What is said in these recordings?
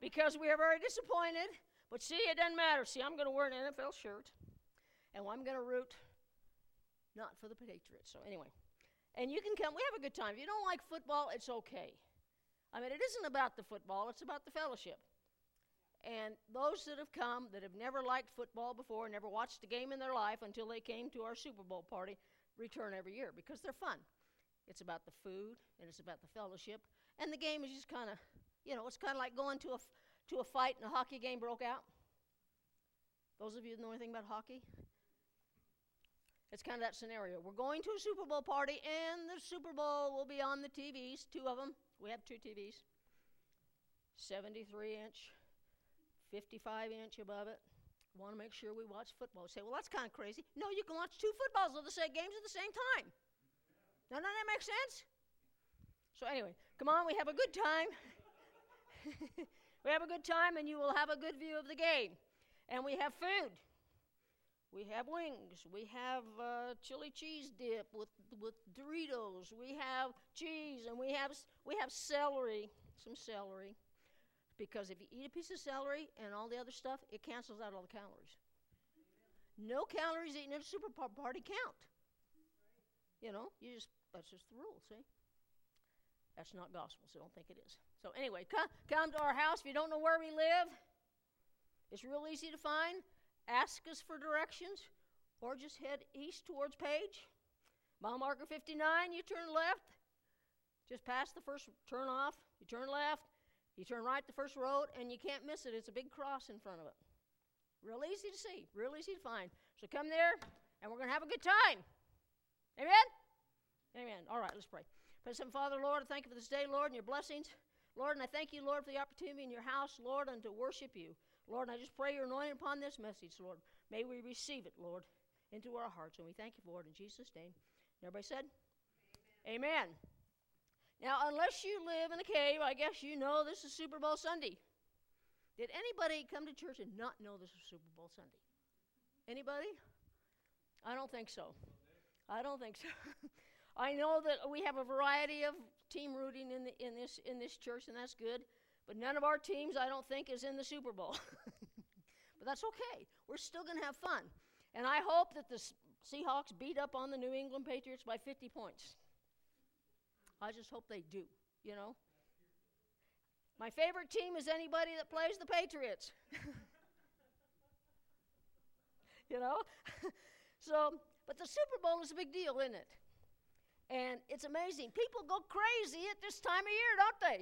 because we are very disappointed. But see, it doesn't matter. See, I'm going to wear an NFL shirt, and I'm going to root not for the Patriots. So, anyway, and you can come. We have a good time. If you don't like football, it's okay. I mean, it isn't about the football, it's about the fellowship. And those that have come that have never liked football before, never watched a game in their life until they came to our Super Bowl party, return every year because they're fun. It's about the food and it's about the fellowship. And the game is just kind of, you know, it's kind of like going to a, to a fight and a hockey game broke out. Those of you that know anything about hockey? It's kind of that scenario. We're going to a Super Bowl party and the Super Bowl will be on the TVs, two of them. We have two TVs 73 inch 55 inch above it. Want to make sure we watch football. Say, well, that's kind of crazy. No, you can watch two footballs of the same games at the same time. Now, doesn't that make sense? So, anyway, come on, we have a good time. we have a good time, and you will have a good view of the game. And we have food. We have wings. We have uh, chili cheese dip with with Doritos. We have cheese, and we have we have celery, some celery because if you eat a piece of celery and all the other stuff, it cancels out all the calories. No calories eaten at a super party count. You know, you just that's just the rule. See, that's not gospel, so don't think it is. So anyway, come come to our house if you don't know where we live. It's real easy to find. Ask us for directions, or just head east towards Page. Mile marker 59. You turn left. Just past the first turn off. You turn left you turn right the first road, and you can't miss it. It's a big cross in front of it. Real easy to see, real easy to find. So come there, and we're going to have a good time. Amen? Amen. All right, let's pray. Present Father, Lord, I thank you for this day, Lord, and your blessings. Lord, and I thank you, Lord, for the opportunity in your house, Lord, and to worship you. Lord, and I just pray your anointing upon this message, Lord. May we receive it, Lord, into our hearts. And we thank you it in Jesus' name. everybody said? Amen. Amen. Now, unless you live in a cave, I guess you know this is Super Bowl Sunday. Did anybody come to church and not know this is Super Bowl Sunday? Anybody? I don't think so. I don't think so. I know that we have a variety of team rooting in, the, in, this, in this church, and that's good. But none of our teams, I don't think, is in the Super Bowl. but that's okay. We're still going to have fun. And I hope that the Seahawks beat up on the New England Patriots by 50 points. I just hope they do, you know. My favorite team is anybody that plays the Patriots. you know? so, but the Super Bowl is a big deal, isn't it? And it's amazing. People go crazy at this time of year, don't they?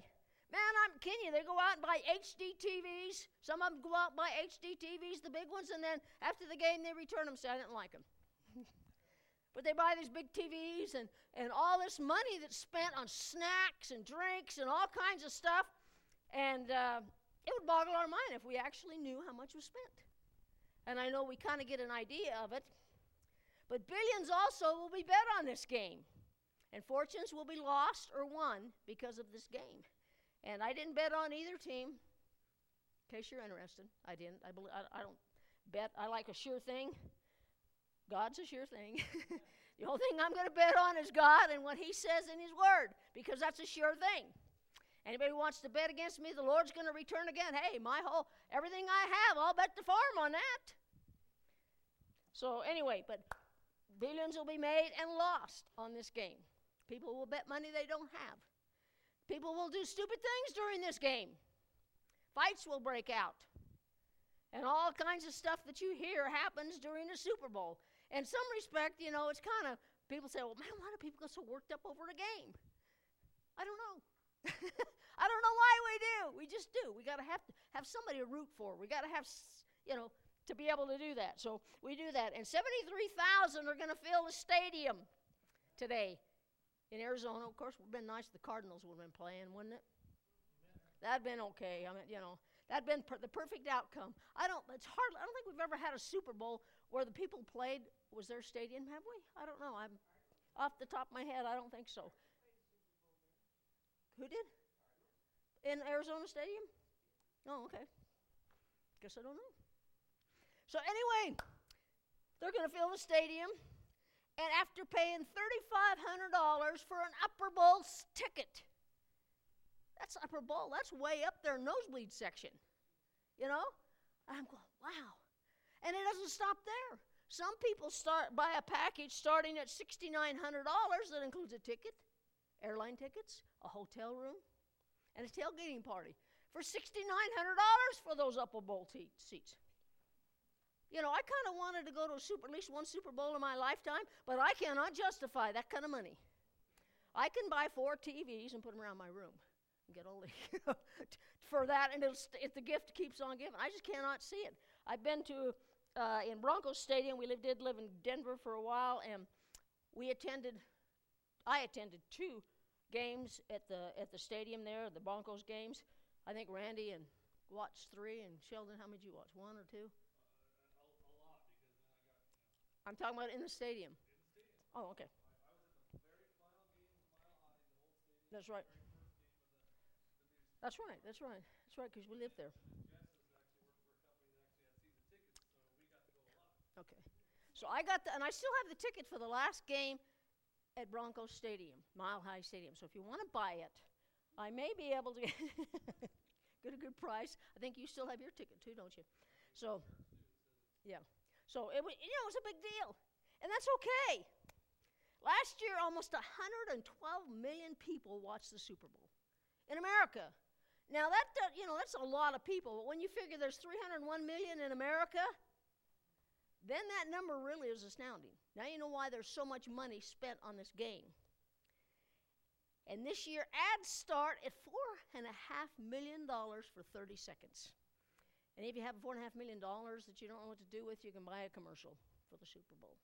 Man, I'm kidding you. They go out and buy HD TVs. Some of them go out and buy HD TVs, the big ones, and then after the game they return them. Say, I didn't like them. But they buy these big TVs and, and all this money that's spent on snacks and drinks and all kinds of stuff. And uh, it would boggle our mind if we actually knew how much was spent. And I know we kind of get an idea of it. But billions also will be bet on this game. And fortunes will be lost or won because of this game. And I didn't bet on either team. In case you're interested, I didn't. I, believe, I, I don't bet. I like a sure thing. God's a sure thing. the only thing I'm going to bet on is God and what He says in His Word, because that's a sure thing. Anybody who wants to bet against me, the Lord's going to return again. Hey, my whole everything I have, I'll bet the farm on that. So anyway, but billions will be made and lost on this game. People will bet money they don't have. People will do stupid things during this game. Fights will break out. And all kinds of stuff that you hear happens during the Super Bowl. In some respect, you know, it's kind of, people say, well, man, why do people get so worked up over a game? I don't know. I don't know why we do. We just do. We got to have to have somebody to root for. We got to have, you know, to be able to do that. So we do that. And 73,000 are going to fill the stadium today in Arizona. Of course, would have been nice the Cardinals would have been playing, wouldn't it? That'd been okay. I mean, you know, that'd been per- the perfect outcome. I don't. It's hard. I don't think we've ever had a Super Bowl where the people played was their stadium. Have we? I don't know. I'm off the top of my head. I don't think so. Who did? In Arizona Stadium? Oh, okay. Guess I don't know. So anyway, they're going to fill the stadium, and after paying $3,500 for an Upper Bowl ticket that's upper bowl. That's way up there, nosebleed section. You know? I'm going, wow. And it doesn't stop there. Some people start buy a package starting at $6,900 that includes a ticket, airline tickets, a hotel room, and a tailgating party for $6,900 for those upper bowl te- seats. You know, I kind of wanted to go to super, at least one Super Bowl in my lifetime, but I cannot justify that kind of money. I can buy four TVs and put them around my room and get all the for that, and st- if the gift keeps on giving, I just cannot see it. I've been to uh, in Broncos Stadium. We lived, did live in Denver for a while, and we attended. I attended two games at the at the stadium there, the Broncos games. I think Randy and watched three, and Sheldon, how many did you watch? One or two? I'm talking about in the stadium. Oh, okay. That's right. That's right. That's right. That's right. Because we live there. Okay. So I got the, and I still have the ticket for the last game at Broncos Stadium, Mile High Stadium. So if you want to buy it, I may be able to get a good price. I think you still have your ticket too, don't you? So, yeah. So it was, you know, it was a big deal, and that's okay. Last year, almost 112 million people watched the Super Bowl in America. Now that you know that's a lot of people, but when you figure there's 301 million in America, then that number really is astounding. Now you know why there's so much money spent on this game. And this year, ads start at $4.5 million for 30 seconds. And if you have $4.5 million that you don't know what to do with, you can buy a commercial for the Super Bowl.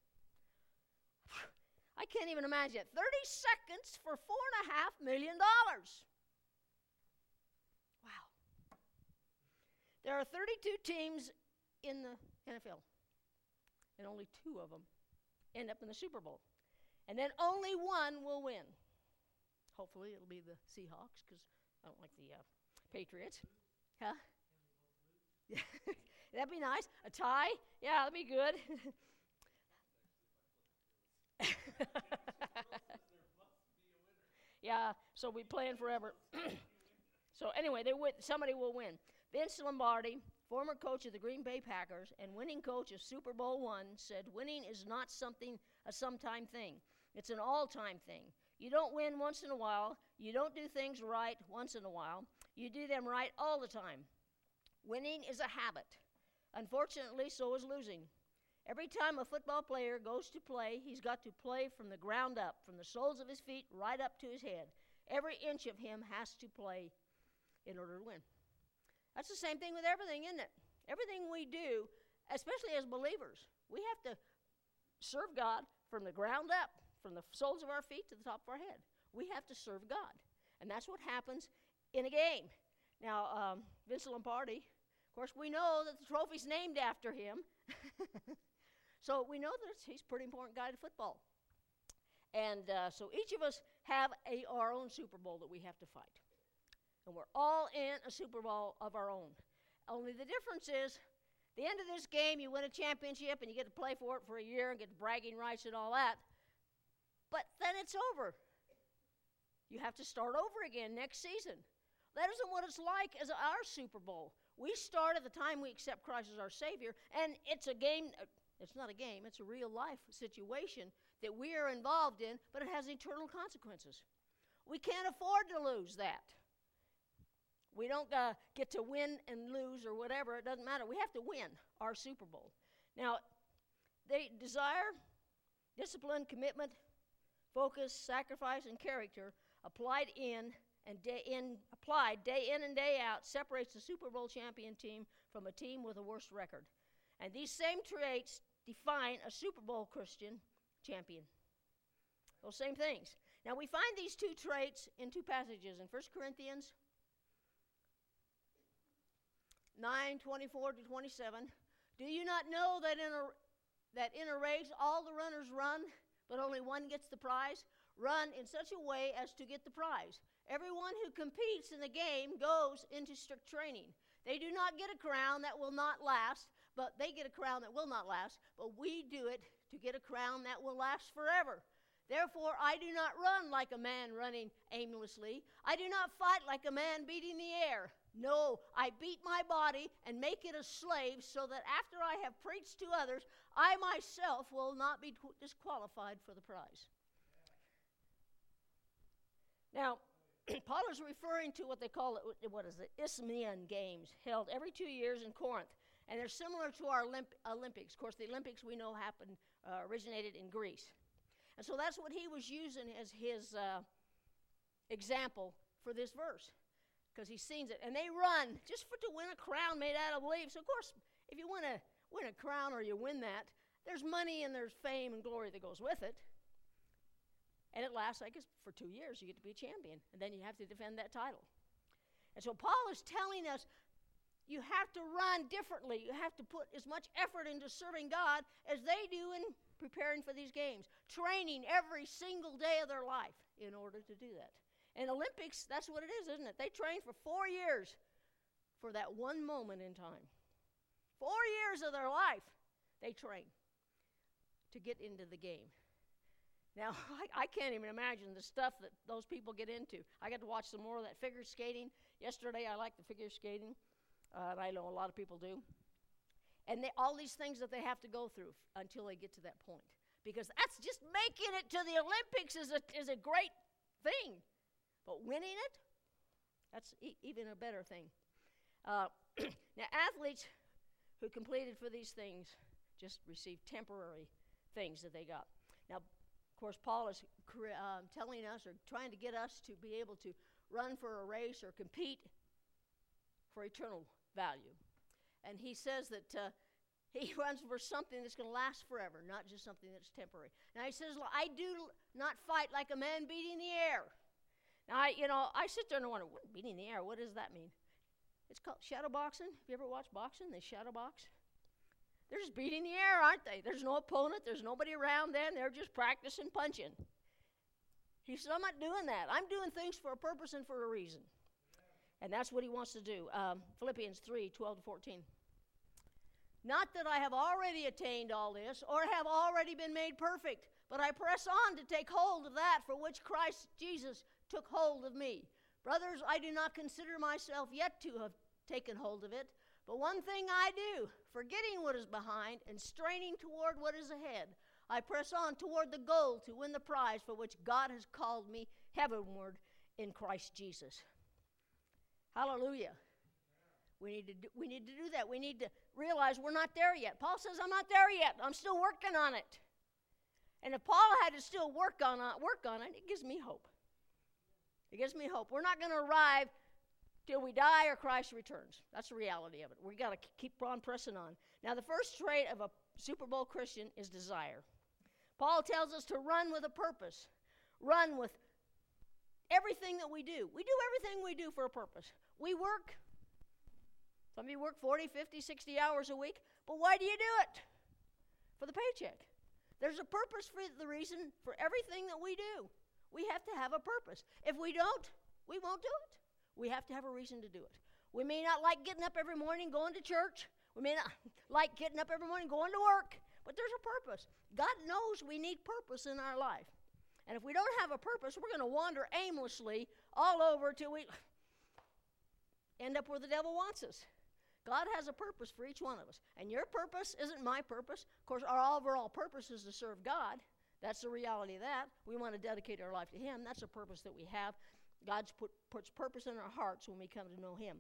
I can't even imagine it. 30 seconds for $4.5 million. Wow. There are 32 teams in the NFL and only two of them end up in the Super Bowl. And then only one will win. Hopefully, it'll be the Seahawks because I don't like the uh, Patriots. Huh? That'd be nice. A tie? Yeah, that'd be good. yeah, so we playing forever. so anyway, they win, somebody will win. Vince Lombardi former coach of the Green Bay Packers and winning coach of Super Bowl one, said winning is not something a sometime thing. It's an all-time thing. You don't win once in a while. You don't do things right once in a while. You do them right all the time. Winning is a habit. Unfortunately, so is losing. Every time a football player goes to play, he's got to play from the ground up, from the soles of his feet right up to his head. Every inch of him has to play in order to win. That's the same thing with everything, isn't it? Everything we do, especially as believers, we have to serve God from the ground up, from the soles of our feet to the top of our head. We have to serve God. And that's what happens in a game. Now, um, Vince Lombardi, of course, we know that the trophy's named after him. so we know that he's a pretty important guy to football. And uh, so each of us have a, our own Super Bowl that we have to fight. And we're all in a Super Bowl of our own. Only the difference is, the end of this game, you win a championship and you get to play for it for a year and get the bragging rights and all that. But then it's over. You have to start over again next season. That isn't what it's like as our Super Bowl. We start at the time we accept Christ as our Savior, and it's a game. Uh, it's not a game, it's a real life situation that we are involved in, but it has eternal consequences. We can't afford to lose that. We don't uh, get to win and lose or whatever. It doesn't matter. We have to win our Super Bowl. Now, they desire, discipline, commitment, focus, sacrifice, and character applied in and day in applied day in and day out separates the Super Bowl champion team from a team with a worse record. And these same traits define a Super Bowl Christian champion. Those same things. Now we find these two traits in two passages in 1 Corinthians 9 24 to 27. Do you not know that in a, that in a race all the runners run, but only one gets the prize? Run in such a way as to get the prize. Everyone who competes in the game goes into strict training. They do not get a crown that will not last, but they get a crown that will not last, but we do it to get a crown that will last forever. Therefore, I do not run like a man running aimlessly. I do not fight like a man beating the air. No, I beat my body and make it a slave so that after I have preached to others, I myself will not be disqualified for the prize. Now, Paul is referring to what they call it, what is it, Isthmian Games, held every two years in Corinth. And they're similar to our Olymp- Olympics. Of course, the Olympics we know happened, uh, originated in Greece. And so that's what he was using as his uh, example for this verse, because he sees it. And they run just for to win a crown made out of leaves. Of course, if you want to win a crown or you win that, there's money and there's fame and glory that goes with it. And it lasts, I guess, for two years. You get to be a champion, and then you have to defend that title. And so Paul is telling us you have to run differently. You have to put as much effort into serving God as they do in preparing for these games, training every single day of their life in order to do that. And Olympics, that's what it is, isn't it? They train for four years for that one moment in time. Four years of their life, they train to get into the game. Now, I, I, can't even imagine the stuff that those people get into. I got to watch some more of that figure skating. Yesterday, I liked the figure skating, uh, and I know a lot of people do. And they, all these things that they have to go through f- until they get to that point. Because that's just making it to the Olympics is a, is a great thing. But winning it, that's e- even a better thing. Uh, now, athletes who completed for these things just received temporary things that they got. Of course, Paul is um, telling us or trying to get us to be able to run for a race or compete for eternal value. And he says that uh, he runs for something that's going to last forever, not just something that's temporary. Now he says, I do not fight like a man beating the air. Now, I, you know, I sit there and wonder, beating the air, what does that mean? It's called shadow boxing. Have you ever watched boxing? They shadow box. They're just beating the air, aren't they? There's no opponent, there's nobody around then. They're just practicing punching. He says, I'm not doing that. I'm doing things for a purpose and for a reason. And that's what he wants to do. Um, Philippians 3 12 to 14. Not that I have already attained all this or have already been made perfect, but I press on to take hold of that for which Christ Jesus took hold of me. Brothers, I do not consider myself yet to have taken hold of it, but one thing I do, forgetting what is behind and straining toward what is ahead, I press on toward the goal to win the prize for which God has called me heavenward in Christ Jesus. Hallelujah. We need, to do, we need to do that. We need to realize we're not there yet. Paul says, I'm not there yet. I'm still working on it. And if Paul had to still work on, uh, work on it, it gives me hope. It gives me hope. We're not going to arrive till we die or Christ returns. That's the reality of it. we got to keep on pressing on. Now, the first trait of a Super Bowl Christian is desire. Paul tells us to run with a purpose, run with everything that we do. We do everything we do for a purpose. We work. Some of you work 40, 50, 60 hours a week, but why do you do it? For the paycheck. There's a purpose for the reason for everything that we do. We have to have a purpose. If we don't, we won't do it. We have to have a reason to do it. We may not like getting up every morning going to church. We may not like getting up every morning going to work, but there's a purpose. God knows we need purpose in our life. And if we don't have a purpose, we're going to wander aimlessly all over till we end up where the devil wants us. God has a purpose for each one of us. And your purpose isn't my purpose. Of course, our overall purpose is to serve God. That's the reality of that. We want to dedicate our life to Him. That's a purpose that we have. God put, puts purpose in our hearts when we come to know Him.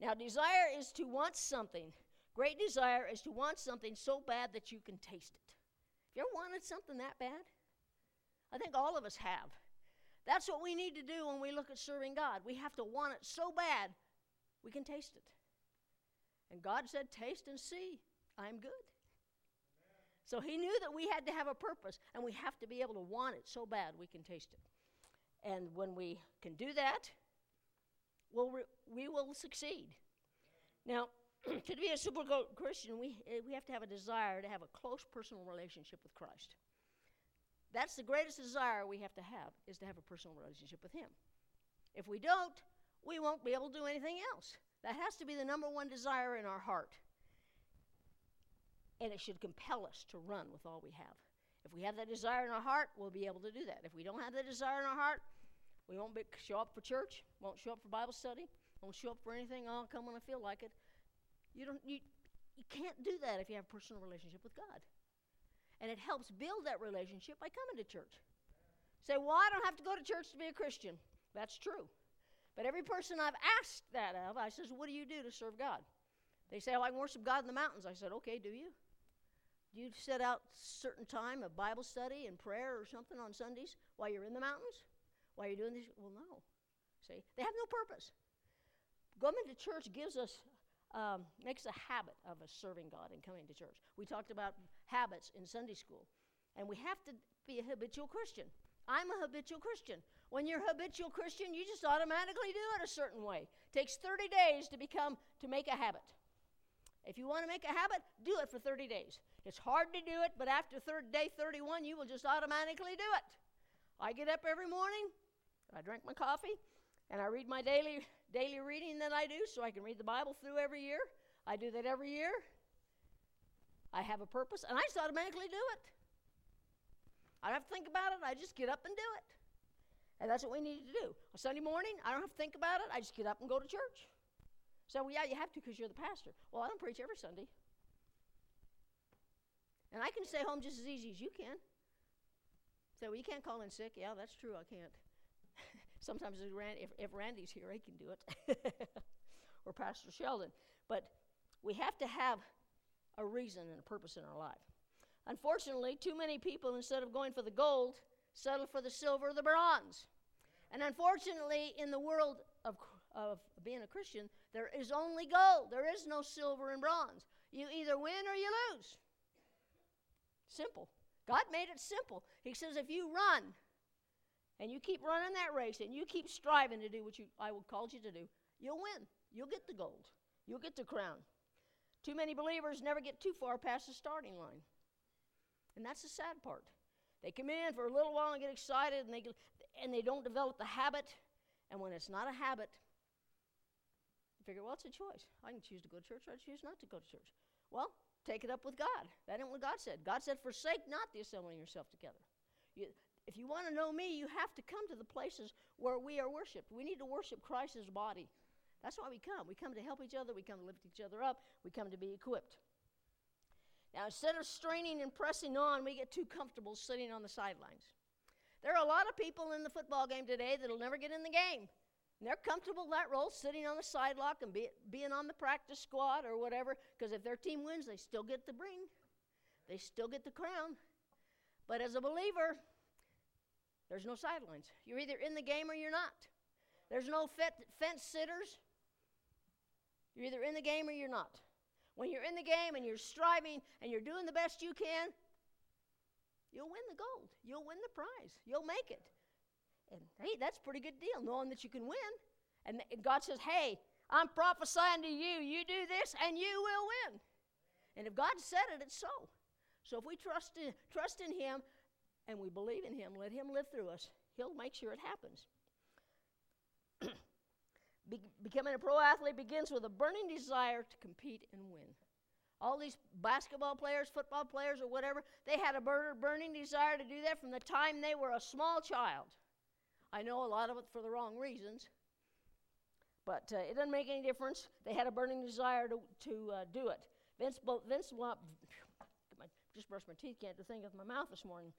Now, desire is to want something. Great desire is to want something so bad that you can taste it. You ever wanted something that bad? I think all of us have. That's what we need to do when we look at serving God. We have to want it so bad we can taste it. And God said, Taste and see, I'm good. So He knew that we had to have a purpose, and we have to be able to want it so bad we can taste it. And when we can do that, we'll re- we will succeed. Now, to be a super Christian, we, eh, we have to have a desire to have a close personal relationship with Christ. That's the greatest desire we have to have, is to have a personal relationship with Him. If we don't, we won't be able to do anything else. That has to be the number one desire in our heart. And it should compel us to run with all we have. If we have that desire in our heart, we'll be able to do that. If we don't have that desire in our heart, we won't be, show up for church, won't show up for Bible study, won't show up for anything. I'll come when I feel like it. You don't you, you can't do that if you have a personal relationship with God. And it helps build that relationship by coming to church. Say, well, I don't have to go to church to be a Christian. That's true. But every person I've asked that of, I says, what do you do to serve God? They say, oh, I can worship God in the mountains. I said, okay, do you? Do you set out certain time of Bible study and prayer or something on Sundays while you're in the mountains? While you're doing this? Well, no. See, they have no purpose. Going to church gives us um, makes a habit of us serving God and coming to church. We talked about habits in Sunday school, and we have to be a habitual Christian. I'm a habitual Christian. When you're a habitual Christian, you just automatically do it a certain way. It takes 30 days to become to make a habit. If you want to make a habit, do it for 30 days. It's hard to do it, but after third day 31, you will just automatically do it. I get up every morning, I drink my coffee, and I read my daily daily reading that I do so I can read the Bible through every year. I do that every year. I have a purpose, and I just automatically do it. I don't have to think about it, I just get up and do it. And that's what we need to do. On Sunday morning, I don't have to think about it, I just get up and go to church. So, well, yeah, you have to because you're the pastor. Well, I don't preach every Sunday. And I can stay home just as easy as you can. So, well, you can't call in sick. Yeah, that's true, I can't. Sometimes if, if Randy's here, he can do it, or Pastor Sheldon. But we have to have a reason and a purpose in our life. Unfortunately, too many people, instead of going for the gold, settle for the silver or the bronze. And unfortunately, in the world of, of being a Christian, there is only gold. There is no silver and bronze. You either win or you lose. Simple. God made it simple. He says if you run, and you keep running that race and you keep striving to do what you, I will called you to do, you'll win. You'll get the gold. You'll get the crown. Too many believers never get too far past the starting line. And that's the sad part. They come in for a little while and get excited and they, and they don't develop the habit. And when it's not a habit, you figure, well, it's a choice. I can choose to go to church or I choose not to go to church. Well, take it up with God. That ain't what God said. God said, forsake not the assembling yourself together. You, if you want to know me, you have to come to the places where we are worshiped. We need to worship Christ's body. That's why we come. We come to help each other, we come to lift each other up, we come to be equipped. Now, instead of straining and pressing on, we get too comfortable sitting on the sidelines. There are a lot of people in the football game today that'll never get in the game. And they're comfortable in that role, sitting on the sidelock and be, being on the practice squad or whatever, because if their team wins, they still get the ring. They still get the crown. But as a believer, there's no sidelines. You're either in the game or you're not. There's no fence sitters. You're either in the game or you're not. When you're in the game and you're striving and you're doing the best you can, you'll win the gold. You'll win the prize. You'll make it. And hey, that's a pretty good deal, knowing that you can win. And God says, hey, I'm prophesying to you. You do this and you will win. And if God said it, it's so. So if we trust in, trust in Him, and we believe in Him, let Him live through us, He'll make sure it happens. Be- becoming a pro athlete begins with a burning desire to compete and win. All these basketball players, football players, or whatever, they had a bur- burning desire to do that from the time they were a small child. I know a lot of it for the wrong reasons, but uh, it doesn't make any difference. They had a burning desire to, to uh, do it. Vince, Vince, just brushed my teeth, can't do thing with my mouth this morning.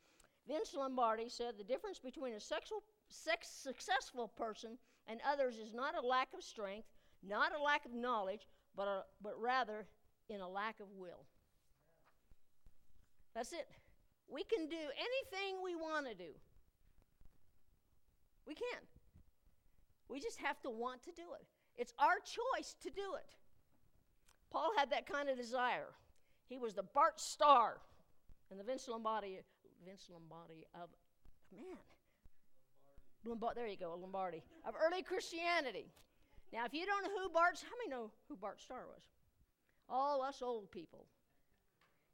Vince Lombardi said the difference between a sexual, sex, successful person and others is not a lack of strength, not a lack of knowledge, but, a, but rather in a lack of will. That's it. We can do anything we want to do. We can. We just have to want to do it. It's our choice to do it. Paul had that kind of desire. He was the Bart Starr and the Vince Lombardi Vince Lombardi of, man, Lombardi, there you go, Lombardi, of early Christianity. Now, if you don't know who Bart, how many know who Bart Starr was? All us old people.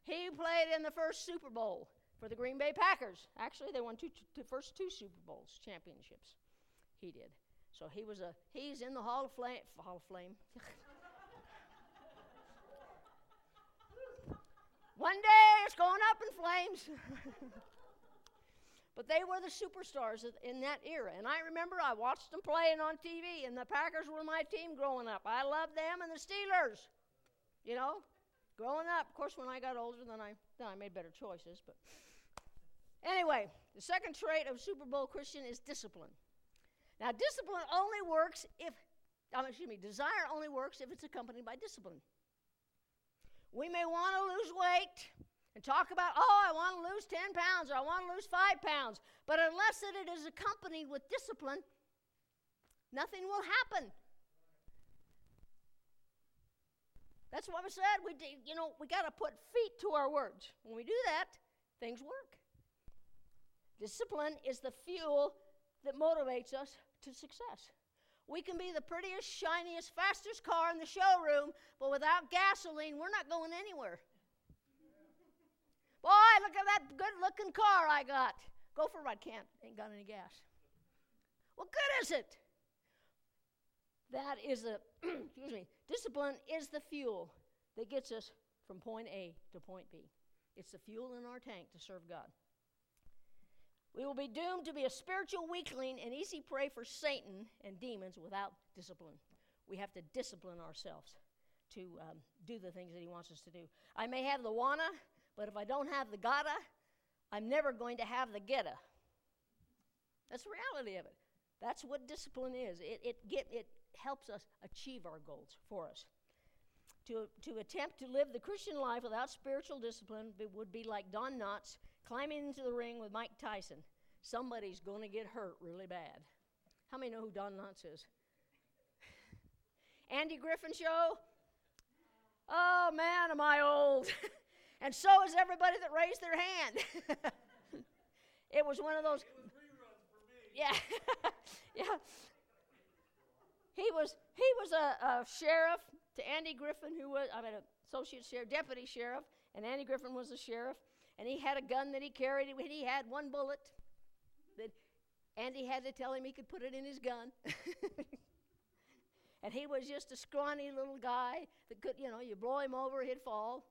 He played in the first Super Bowl for the Green Bay Packers. Actually, they won two, two, first two Super Bowls championships. He did. So he was a he's in the Hall of Flame. Hall of Flame. One day it's going up in flames. but they were the superstars in that era. And I remember I watched them playing on TV, and the Packers were my team growing up. I loved them and the Steelers. You know, growing up. Of course, when I got older, then I then I made better choices. But anyway, the second trait of Super Bowl Christian is discipline. Now, discipline only works if, um, excuse me, desire only works if it's accompanied by discipline. We may want to lose weight and talk about, oh, I want to lose 10 pounds or I want to lose 5 pounds. But unless it is accompanied with discipline, nothing will happen. That's what we said. We, you know, we got to put feet to our words. When we do that, things work. Discipline is the fuel that motivates us to success. We can be the prettiest, shiniest, fastest car in the showroom, but without gasoline, we're not going anywhere. Boy, look at that good looking car I got. Go for a ride. Can't. Ain't got any gas. What good is it? That is a, excuse me, discipline is the fuel that gets us from point A to point B. It's the fuel in our tank to serve God. We will be doomed to be a spiritual weakling and easy prey for Satan and demons without discipline. We have to discipline ourselves to um, do the things that he wants us to do. I may have the wanna, but if I don't have the gotta, I'm never going to have the getta. That's the reality of it. That's what discipline is. It, it, get, it helps us achieve our goals for us. To, to attempt to live the Christian life without spiritual discipline would be like Don Knotts climbing into the ring with Mike Tyson. Somebody's going to get hurt really bad. How many know who Don Knotts is? Andy Griffin Show? Oh man, am I old. and so is everybody that raised their hand. it was one of those. Yeah. yeah. He was he was a, a sheriff to Andy Griffin, who was I mean, an associate sheriff, deputy sheriff, and Andy Griffin was the sheriff, and he had a gun that he carried. and He had one bullet that Andy had to tell him he could put it in his gun. and he was just a scrawny little guy that could, you know, you blow him over, he'd fall.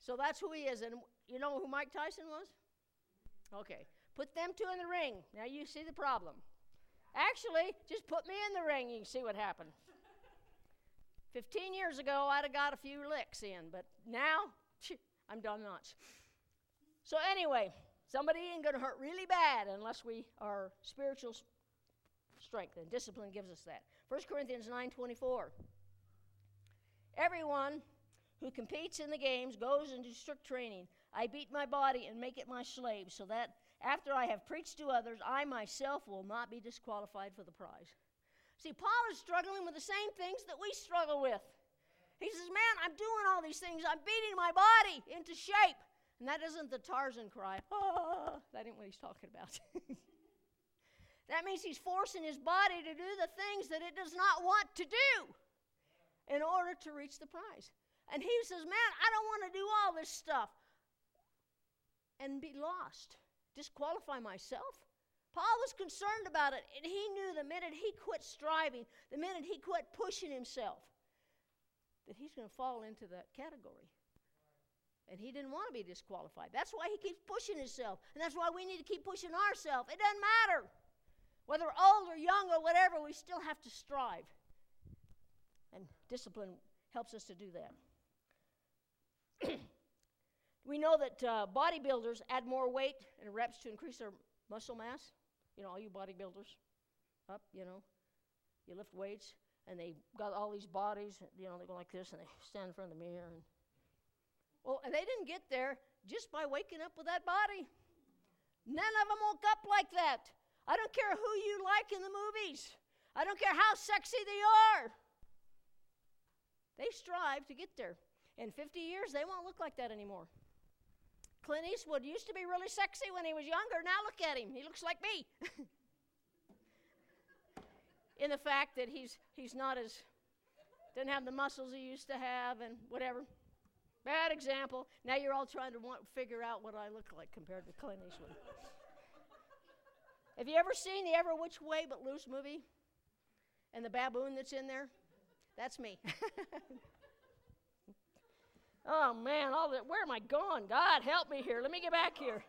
So that's who he is. And you know who Mike Tyson was? Okay. Put them two in the ring. Now you see the problem. Actually, just put me in the ring, you see what happened. 15 years ago, I'd have got a few licks in, but now, I'm Don Knotts. So, anyway, somebody ain't going to hurt really bad unless we are spiritual strength, and discipline gives us that. 1 Corinthians 9.24 Everyone who competes in the games goes into strict training. I beat my body and make it my slave, so that after I have preached to others, I myself will not be disqualified for the prize. See, Paul is struggling with the same things that we struggle with. He says, Man, I'm doing all these things. I'm beating my body into shape. And that isn't the Tarzan cry. Oh, that ain't what he's talking about. that means he's forcing his body to do the things that it does not want to do in order to reach the prize. And he says, Man, I don't want to do all this stuff and be lost disqualify myself? Paul was concerned about it, and he knew the minute he quit striving, the minute he quit pushing himself, that he's going to fall into that category. And he didn't want to be disqualified. That's why he keeps pushing himself. And that's why we need to keep pushing ourselves. It doesn't matter. Whether old or young or whatever, we still have to strive. And discipline helps us to do that. We know that uh, bodybuilders add more weight and reps to increase their muscle mass. You know, all you bodybuilders up, you know, you lift weights and they got all these bodies, you know, they go like this and they stand in front of the mirror. And, well, they didn't get there just by waking up with that body. None of them woke up like that. I don't care who you like in the movies. I don't care how sexy they are. They strive to get there. In 50 years, they won't look like that anymore. Clint Eastwood used to be really sexy when he was younger. Now look at him. He looks like me. In the fact that he's, he's not as, doesn't have the muscles he used to have and whatever. Bad example. Now you're all trying to want, figure out what I look like compared to Clint Eastwood. have you ever seen the Every Which Way But Loose movie? And the baboon that's in there? That's me. Oh man, all that. Where am I going? God, help me here. Let me get back here.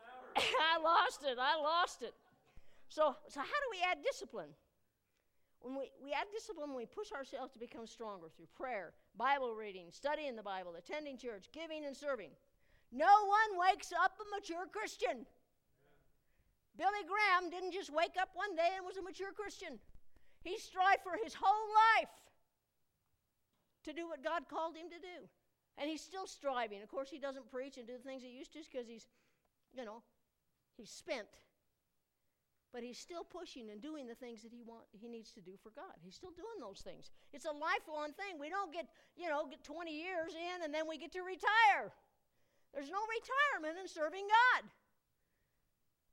I lost it. I lost it. So, so how do we add discipline? When we, we add discipline, we push ourselves to become stronger through prayer, Bible reading, studying the Bible, attending church, giving and serving. No one wakes up a mature Christian. Billy Graham didn't just wake up one day and was a mature Christian. He strived for his whole life to do what God called him to do. And he's still striving. Of course, he doesn't preach and do the things he used to because he's, you know, he's spent. But he's still pushing and doing the things that he want he needs to do for God. He's still doing those things. It's a lifelong thing. We don't get, you know, get 20 years in and then we get to retire. There's no retirement in serving God.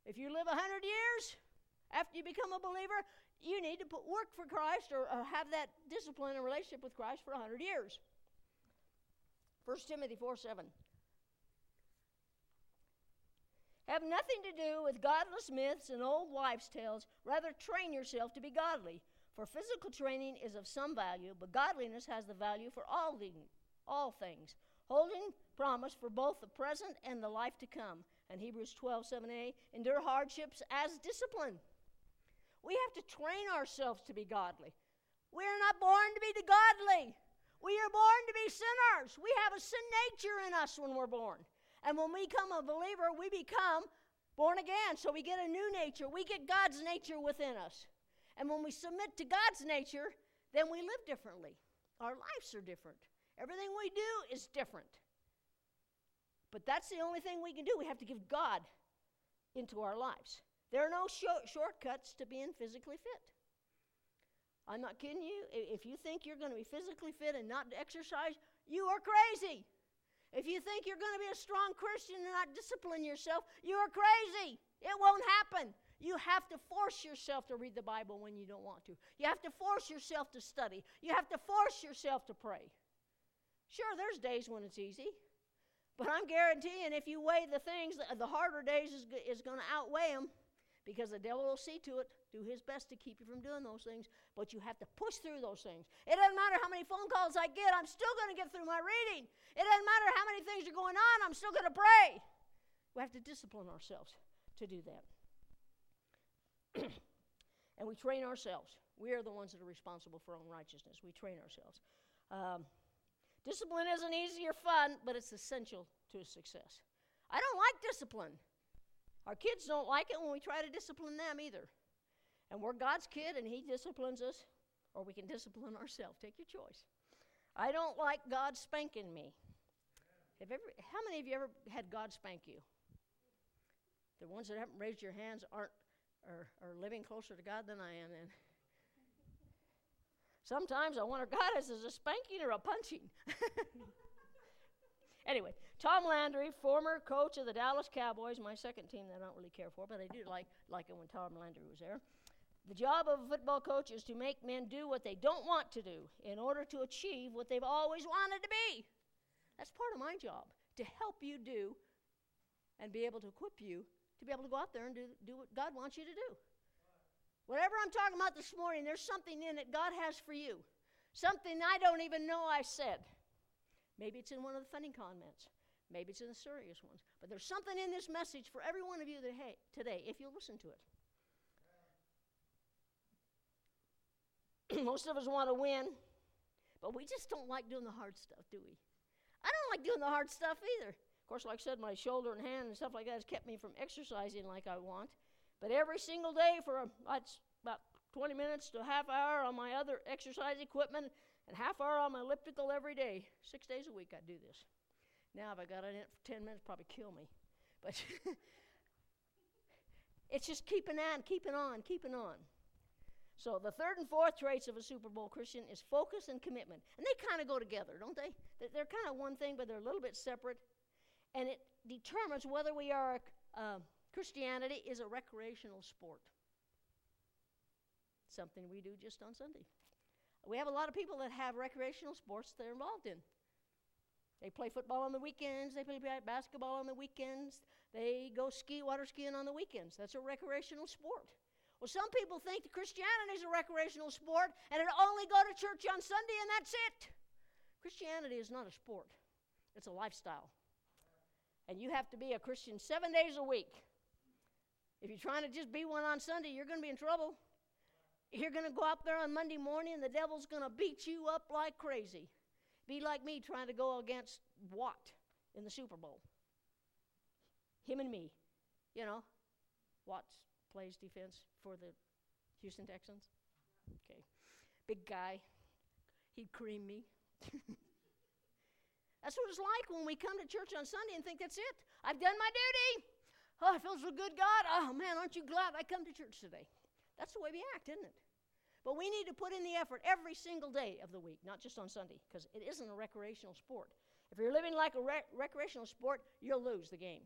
If you live 100 years after you become a believer, you need to put work for Christ or, or have that discipline and relationship with Christ for 100 years. 1 Timothy 4 7. Have nothing to do with godless myths and old wives' tales. Rather, train yourself to be godly. For physical training is of some value, but godliness has the value for all, the, all things, holding promise for both the present and the life to come. And Hebrews 12 7a, endure hardships as discipline. We have to train ourselves to be godly. We are not born to be the godly. We are born to be sinners. We have a sin nature in us when we're born. And when we become a believer, we become born again. So we get a new nature. We get God's nature within us. And when we submit to God's nature, then we live differently. Our lives are different. Everything we do is different. But that's the only thing we can do. We have to give God into our lives. There are no shortcuts to being physically fit. I'm not kidding you. If you think you're going to be physically fit and not exercise, you are crazy. If you think you're going to be a strong Christian and not discipline yourself, you are crazy. It won't happen. You have to force yourself to read the Bible when you don't want to. You have to force yourself to study. You have to force yourself to pray. Sure, there's days when it's easy. But I'm guaranteeing if you weigh the things, the harder days is, is going to outweigh them because the devil will see to it, do his best to keep you from doing those things, but you have to push through those things. It doesn't matter how many phone calls I get, I'm still going to get through my reading. It doesn't matter how many things are going on, I'm still going to pray. We have to discipline ourselves to do that. and we train ourselves. We are the ones that are responsible for our own righteousness. We train ourselves. Um, discipline isn't easy or fun, but it's essential to success. I don't like discipline. Our kids don't like it when we try to discipline them either. And we're God's kid and He disciplines us, or we can discipline ourselves. Take your choice. I don't like God spanking me. Have ever, how many of you ever had God spank you? The ones that haven't raised your hands aren't are, are living closer to God than I am. And sometimes I wonder, God, is this a spanking or a punching? Anyway, Tom Landry, former coach of the Dallas Cowboys, my second team that I don't really care for, but I do like, like it when Tom Landry was there. The job of a football coach is to make men do what they don't want to do in order to achieve what they've always wanted to be. That's part of my job, to help you do and be able to equip you to be able to go out there and do, do what God wants you to do. Whatever I'm talking about this morning, there's something in it God has for you. Something I don't even know I said. Maybe it's in one of the funny comments. Maybe it's in the serious ones. But there's something in this message for every one of you that, hey, today, if you'll listen to it. Most of us want to win, but we just don't like doing the hard stuff, do we? I don't like doing the hard stuff either. Of course, like I said, my shoulder and hand and stuff like that has kept me from exercising like I want. But every single day for uh, a, about 20 minutes to a half hour on my other exercise equipment and half hour on my elliptical every day. Six days a week I do this. Now, if I got it in it for 10 minutes, probably kill me. But it's just keeping on, keeping on, keeping on. So the third and fourth traits of a Super Bowl Christian is focus and commitment. And they kind of go together, don't they? They're kind of one thing, but they're a little bit separate. And it determines whether we are, uh, Christianity is a recreational sport. Something we do just on Sunday. We have a lot of people that have recreational sports they're involved in. They play football on the weekends, they play basketball on the weekends, they go ski, water skiing on the weekends. That's a recreational sport. Well, some people think that Christianity is a recreational sport and it only go to church on Sunday and that's it. Christianity is not a sport. it's a lifestyle. And you have to be a Christian seven days a week. If you're trying to just be one on Sunday, you're going to be in trouble. You're going to go out there on Monday morning and the devil's going to beat you up like crazy. Be like me trying to go against Watt in the Super Bowl. Him and me. You know, Watts plays defense for the Houston Texans. Okay. Big guy. He'd cream me. that's what it's like when we come to church on Sunday and think that's it. I've done my duty. Oh, I feel so good, God. Oh, man, aren't you glad I come to church today? That's the way we act, isn't it? But we need to put in the effort every single day of the week, not just on Sunday, because it isn't a recreational sport. If you're living like a rec- recreational sport, you'll lose the game.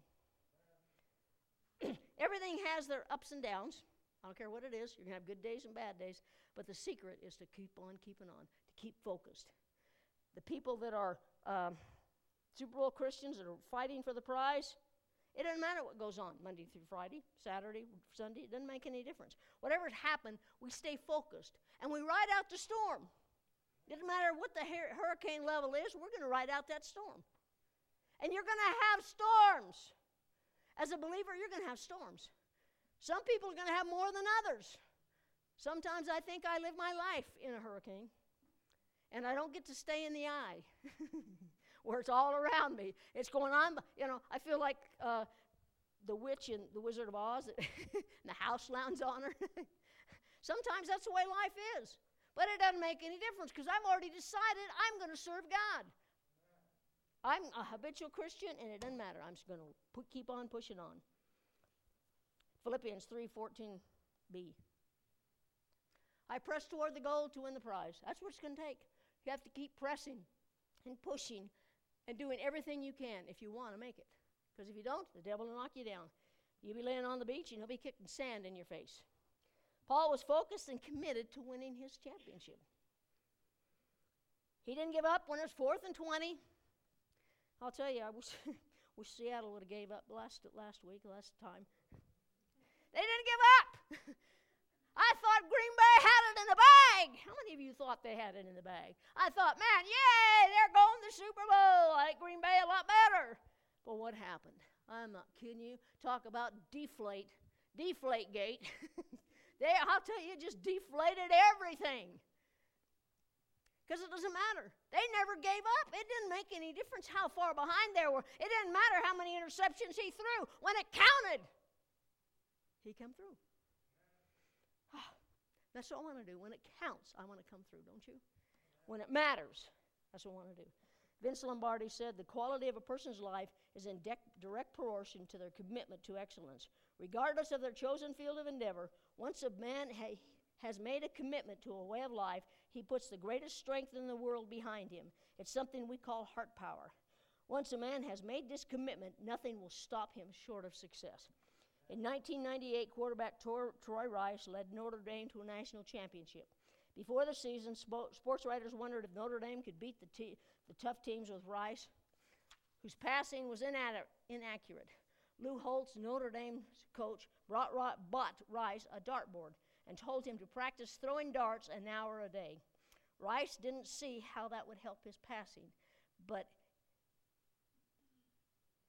Everything has their ups and downs. I don't care what it is. You're going to have good days and bad days. But the secret is to keep on keeping on, to keep focused. The people that are um, Super Bowl Christians that are fighting for the prize, it doesn't matter what goes on Monday through Friday, Saturday, Sunday, it doesn't make any difference. Whatever's happened, we stay focused and we ride out the storm. It doesn't matter what the hurricane level is, we're going to ride out that storm. And you're going to have storms. As a believer, you're going to have storms. Some people are going to have more than others. Sometimes I think I live my life in a hurricane, and I don't get to stay in the eye. where it's all around me. It's going on. You know, I feel like uh, the witch in The Wizard of Oz, and the house lands on her. Sometimes that's the way life is. But it doesn't make any difference because I've already decided I'm going to serve God. I'm a habitual Christian, and it doesn't matter. I'm just going to keep on pushing on. Philippians 3:14b. I press toward the goal to win the prize. That's what it's going to take. You have to keep pressing and pushing and doing everything you can if you want to make it. Because if you don't, the devil will knock you down. You'll be laying on the beach and he'll be kicking sand in your face. Paul was focused and committed to winning his championship. He didn't give up when it was fourth and 20. I'll tell you, I wish, wish Seattle would have gave up last, last week, last time. They didn't give up. I thought Green Bay had it in the bag. How many of you thought they had it in the bag? I thought, man, yay, they're going to the Super Bowl. I like Green Bay a lot better. But what happened? I'm not kidding you. Talk about deflate, deflate gate. they, I'll tell you, just deflated everything. Because it doesn't matter. They never gave up. It didn't make any difference how far behind they were. It didn't matter how many interceptions he threw. When it counted, he came through. That's what I want to do. When it counts, I want to come through, don't you? When it matters, that's what I want to do. Vince Lombardi said the quality of a person's life is in de- direct proportion to their commitment to excellence. Regardless of their chosen field of endeavor, once a man ha- has made a commitment to a way of life, he puts the greatest strength in the world behind him. It's something we call heart power. Once a man has made this commitment, nothing will stop him short of success. In 1998, quarterback Troy Rice led Notre Dame to a national championship. Before the season, sports writers wondered if Notre Dame could beat the, the tough teams with Rice, whose passing was inaccurate. Lou Holtz, Notre Dame's coach, brought, bought Rice a dartboard and told him to practice throwing darts an hour a day. Rice didn't see how that would help his passing, but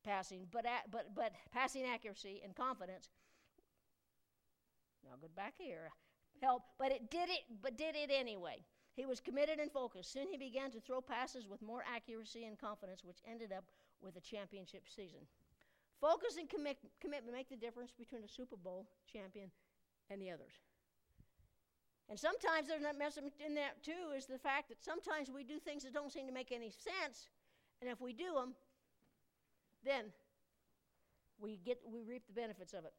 passing, but, but, but passing accuracy and confidence. Now go back here. Help, but it did it, but did it anyway. He was committed and focused. Soon he began to throw passes with more accuracy and confidence, which ended up with a championship season. Focus and commit, commitment make the difference between a Super Bowl champion and the others. And sometimes there's a message in that too is the fact that sometimes we do things that don't seem to make any sense, and if we do them, then we get we reap the benefits of it.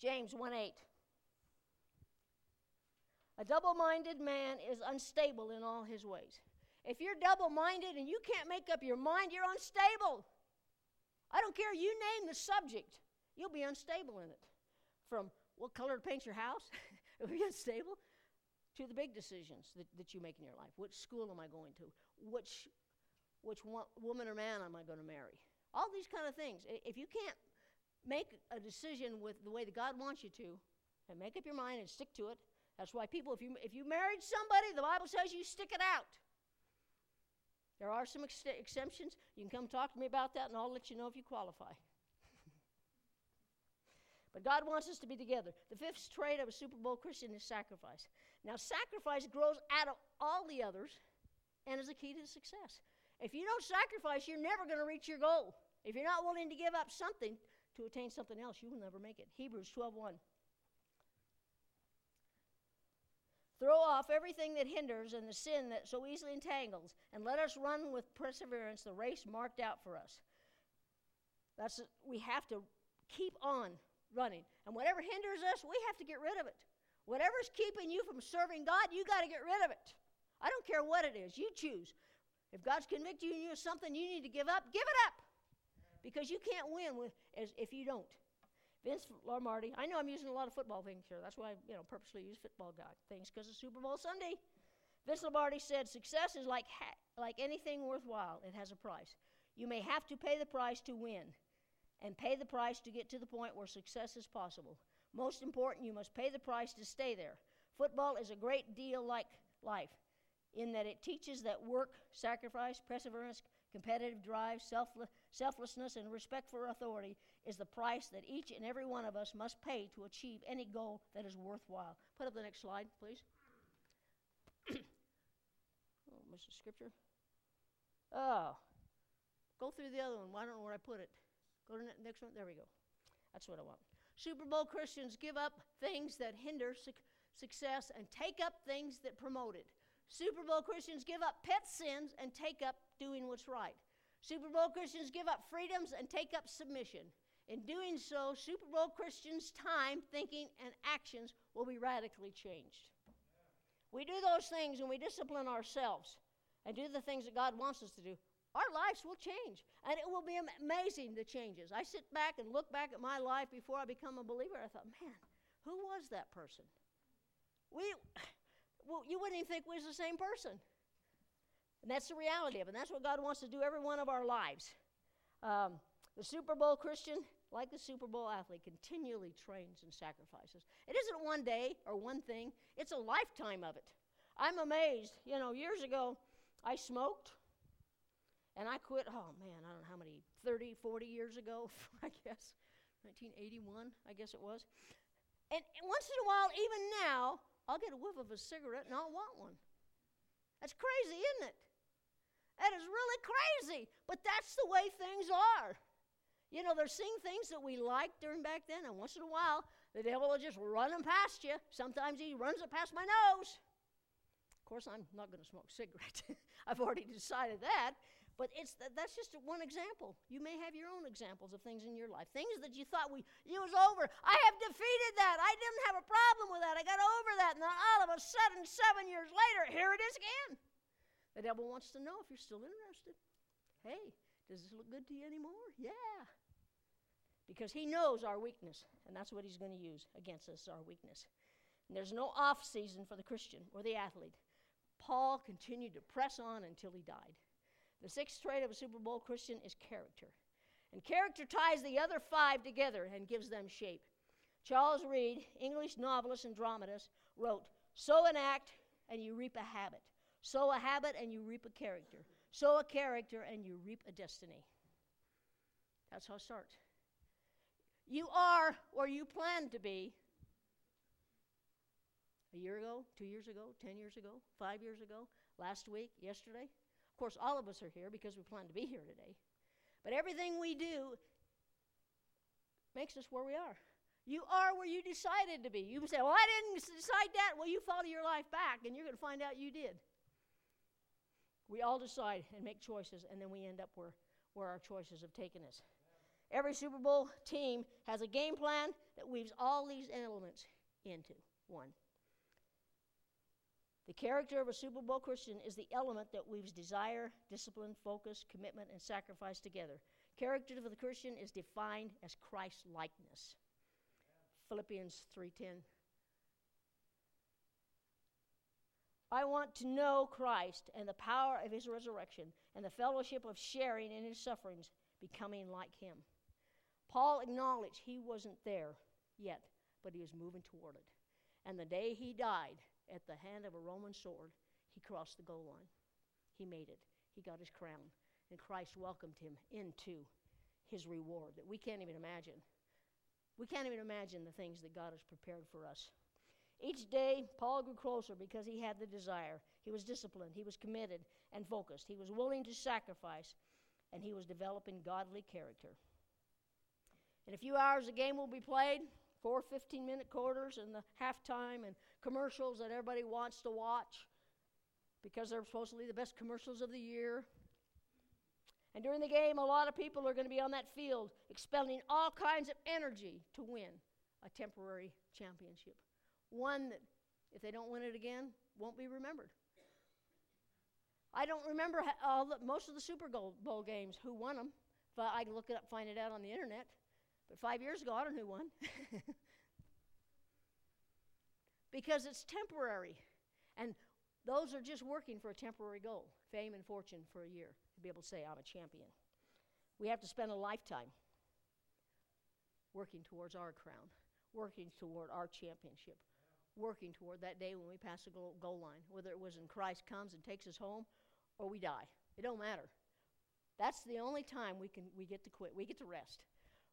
James 1 8. A double minded man is unstable in all his ways. If you're double minded and you can't make up your mind, you're unstable. I don't care, you name the subject, you'll be unstable in it. From what color to paint your house, it'll be unstable, to the big decisions that, that you make in your life. Which school am I going to? Which, which one, woman or man am I going to marry? All these kind of things. If you can't make a decision with the way that God wants you to, and make up your mind and stick to it, that's why people, if you if you married somebody, the Bible says you stick it out. There are some ex- exemptions. You can come talk to me about that, and I'll let you know if you qualify. but God wants us to be together. The fifth trait of a Super Bowl Christian is sacrifice. Now, sacrifice grows out of all the others and is a key to success. If you don't sacrifice, you're never going to reach your goal. If you're not willing to give up something to attain something else, you will never make it. Hebrews 12:1. Throw off everything that hinders and the sin that so easily entangles, and let us run with perseverance the race marked out for us. That's we have to keep on running. And whatever hinders us, we have to get rid of it. Whatever's keeping you from serving God, you got to get rid of it. I don't care what it is. You choose. If God's convicted you of something you need to give up, give it up. Because you can't win with, as, if you don't. Vince Lombardi. I know I'm using a lot of football things here. That's why I, you know, purposely use football guy things because it's Super Bowl Sunday. Vince Lombardi said, "Success is like ha- like anything worthwhile. It has a price. You may have to pay the price to win, and pay the price to get to the point where success is possible. Most important, you must pay the price to stay there. Football is a great deal like life, in that it teaches that work, sacrifice, perseverance, competitive drive, selfless, selflessness, and respect for authority is the price that each and every one of us must pay to achieve any goal that is worthwhile. Put up the next slide, please. oh, Mr. Scripture. Oh, go through the other one. I don't know where I put it. Go to the next one. There we go. That's what I want. Super Bowl Christians give up things that hinder su- success and take up things that promote it. Super Bowl Christians give up pet sins and take up doing what's right. Super Bowl Christians give up freedoms and take up submission. In doing so, Super Bowl Christians' time, thinking, and actions will be radically changed. We do those things and we discipline ourselves and do the things that God wants us to do. Our lives will change, and it will be amazing the changes. I sit back and look back at my life before I become a believer. I thought, man, who was that person? We, well, you wouldn't even think we was the same person. And that's the reality of it. And that's what God wants to do every one of our lives. Um, the Super Bowl Christian, like the Super Bowl athlete, continually trains and sacrifices. It isn't one day or one thing, it's a lifetime of it. I'm amazed. You know, years ago, I smoked and I quit, oh man, I don't know how many, 30, 40 years ago, I guess. 1981, I guess it was. And, and once in a while, even now, I'll get a whiff of a cigarette and I'll want one. That's crazy, isn't it? Is really crazy. But that's the way things are. You know, they're seeing things that we liked during back then, and once in a while, the devil will just run them past you. Sometimes he runs it past my nose. Of course, I'm not going to smoke cigarettes. I've already decided that. But it's that's just one example. You may have your own examples of things in your life, things that you thought we it was over. I have defeated that. I didn't have a problem with that. I got over that, and then all of a sudden, seven years later, here it is again. The devil wants to know if you're still interested. Hey, does this look good to you anymore? Yeah. Because he knows our weakness, and that's what he's going to use against us, our weakness. And there's no off season for the Christian or the athlete. Paul continued to press on until he died. The sixth trait of a Super Bowl Christian is character. And character ties the other five together and gives them shape. Charles Reade, English novelist and dramatist, wrote Sow an act and you reap a habit. Sow a habit and you reap a character. Sow a character and you reap a destiny. That's how it starts. You are where you plan to be a year ago, two years ago, 10 years ago, five years ago, last week, yesterday. Of course, all of us are here because we plan to be here today. But everything we do makes us where we are. You are where you decided to be. You say, Well, I didn't decide that. Well, you follow your life back, and you're going to find out you did. We all decide and make choices, and then we end up where, where our choices have taken us. Every Super Bowl team has a game plan that weaves all these elements into one. The character of a Super Bowl Christian is the element that weaves desire, discipline, focus, commitment, and sacrifice together. Character for the Christian is defined as Christ likeness. Philippians 3:10. I want to know Christ and the power of his resurrection and the fellowship of sharing in his sufferings, becoming like him. Paul acknowledged he wasn't there yet, but he was moving toward it. And the day he died, at the hand of a Roman sword, he crossed the goal line. He made it. he got his crown. And Christ welcomed him into his reward that we can't even imagine. We can't even imagine the things that God has prepared for us. Each day, Paul grew closer because he had the desire. He was disciplined, he was committed and focused, he was willing to sacrifice, and he was developing godly character. In a few hours, the game will be played four 15 minute quarters and the halftime and commercials that everybody wants to watch because they're supposedly the best commercials of the year. And during the game, a lot of people are going to be on that field expending all kinds of energy to win a temporary championship. One that, if they don't win it again, won't be remembered. I don't remember all the, most of the Super Bowl games, who won them. But I can look it up, find it out on the internet. But five years ago, I don't know who won. because it's temporary. And those are just working for a temporary goal fame and fortune for a year to be able to say, I'm a champion. We have to spend a lifetime working towards our crown, working toward our championship, working toward that day when we pass the goal, line, whether it was in Christ comes and takes us home or we die. It don't matter. That's the only time we can we get to quit. We get to rest.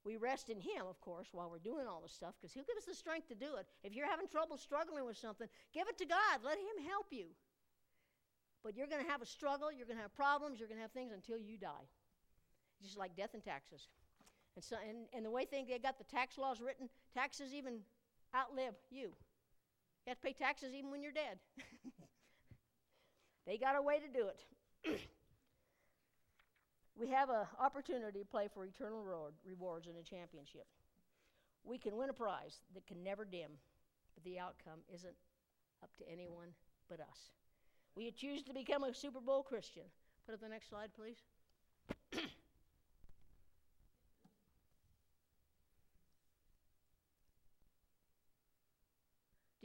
We rest in Him, of course, while we're doing all this stuff, because He'll give us the strength to do it. If you're having trouble struggling with something, give it to God. Let Him help you. But you're going to have a struggle, you're going to have problems, you're going to have things until you die. Just like death and taxes. And, so, and, and the way they got the tax laws written, taxes even outlive you. You have to pay taxes even when you're dead. they got a way to do it. we have an opportunity to play for eternal reward, rewards in a championship. We can win a prize that can never dim, but the outcome isn't up to anyone but us. Will you choose to become a Super Bowl Christian. Put up the next slide, please.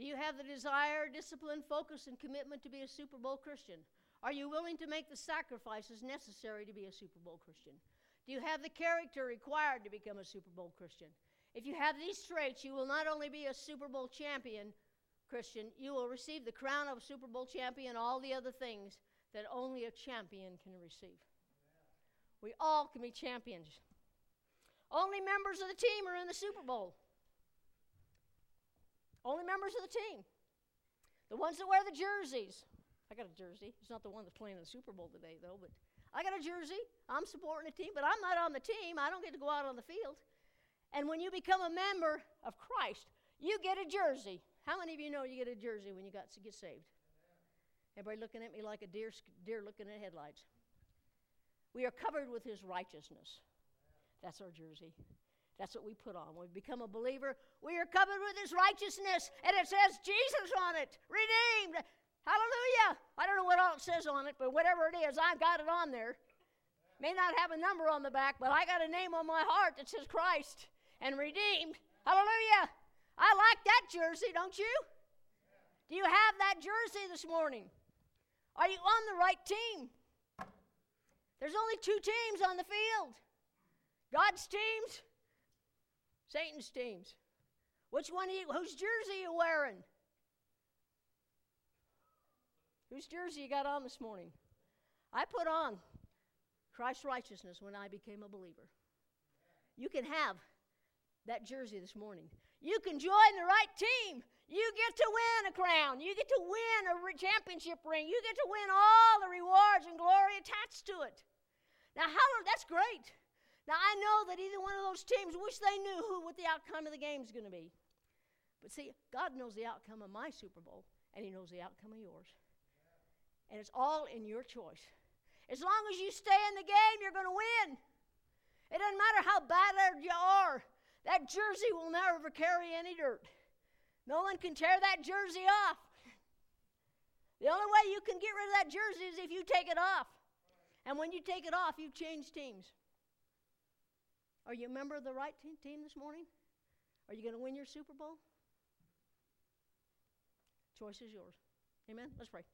you have the desire, discipline, focus, and commitment to be a Super Bowl Christian? Are you willing to make the sacrifices necessary to be a Super Bowl Christian? Do you have the character required to become a Super Bowl Christian? If you have these traits, you will not only be a Super Bowl champion Christian, you will receive the crown of a Super Bowl champion, and all the other things that only a champion can receive. We all can be champions. Only members of the team are in the Super Bowl. Only members of the team. The ones that wear the jerseys. I got a jersey. It's not the one that's playing in the Super Bowl today, though, but I got a jersey. I'm supporting the team, but I'm not on the team. I don't get to go out on the field. And when you become a member of Christ, you get a jersey. How many of you know you get a jersey when you got to get saved? Everybody looking at me like a deer, deer looking at headlights. We are covered with his righteousness. That's our jersey. That's what we put on. When we become a believer, we are covered with his righteousness, and it says Jesus on it, redeemed. Hallelujah. I don't know what all it says on it, but whatever it is, I've got it on there. May not have a number on the back, but I got a name on my heart that says Christ and redeemed. Hallelujah. I like that jersey, don't you? Do you have that jersey this morning? Are you on the right team? There's only two teams on the field God's teams Satan's teams. Which one Are you, whose jersey you wearing? Whose jersey you got on this morning? I put on Christ's righteousness when I became a believer. You can have that jersey this morning. You can join the right team. You get to win a crown. You get to win a championship ring. You get to win all the rewards and glory attached to it. Now, how that's great. Now, I know that either one of those teams wish they knew who what the outcome of the game is going to be. But see, God knows the outcome of my Super Bowl, and He knows the outcome of yours. And it's all in your choice. As long as you stay in the game, you're going to win. It doesn't matter how bad you are, that jersey will never carry any dirt. No one can tear that jersey off. The only way you can get rid of that jersey is if you take it off. And when you take it off, you change teams. Are you a member of the right team this morning? Are you going to win your Super Bowl? Choice is yours. Amen. Let's pray.